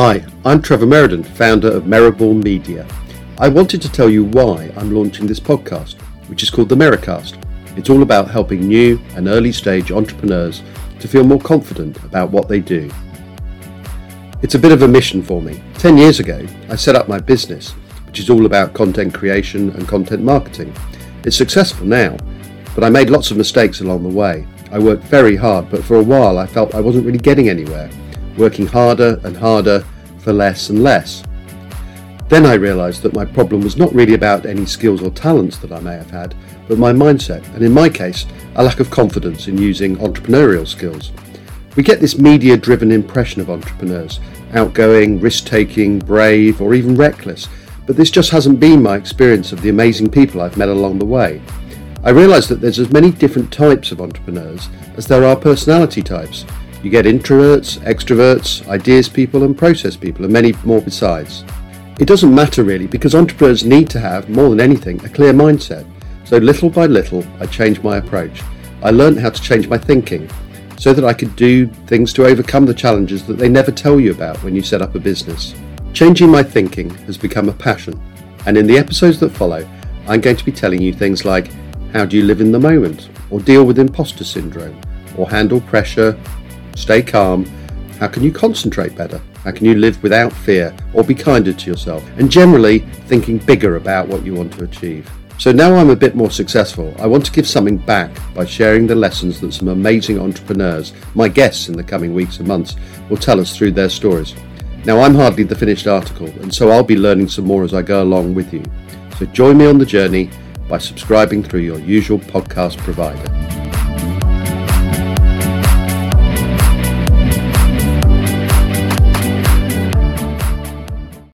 Hi, I'm Trevor Meriden, founder of Merriborn Media. I wanted to tell you why I'm launching this podcast, which is called the Merri-Cast. It's all about helping new and early stage entrepreneurs to feel more confident about what they do. It's a bit of a mission for me. 10 years ago, I set up my business, which is all about content creation and content marketing. It's successful now, but I made lots of mistakes along the way. I worked very hard, but for a while I felt I wasn't really getting anywhere working harder and harder for less and less. Then I realised that my problem was not really about any skills or talents that I may have had, but my mindset, and in my case, a lack of confidence in using entrepreneurial skills. We get this media driven impression of entrepreneurs outgoing, risk taking, brave, or even reckless, but this just hasn't been my experience of the amazing people I've met along the way. I realised that there's as many different types of entrepreneurs as there are personality types, you get introverts, extroverts, ideas people, and process people, and many more besides. It doesn't matter really because entrepreneurs need to have, more than anything, a clear mindset. So little by little, I changed my approach. I learned how to change my thinking so that I could do things to overcome the challenges that they never tell you about when you set up a business. Changing my thinking has become a passion, and in the episodes that follow, I'm going to be telling you things like how do you live in the moment, or deal with imposter syndrome, or handle pressure, Stay calm. How can you concentrate better? How can you live without fear or be kinder to yourself? And generally, thinking bigger about what you want to achieve. So now I'm a bit more successful, I want to give something back by sharing the lessons that some amazing entrepreneurs, my guests in the coming weeks and months, will tell us through their stories. Now, I'm hardly the finished article, and so I'll be learning some more as I go along with you. So join me on the journey by subscribing through your usual podcast provider.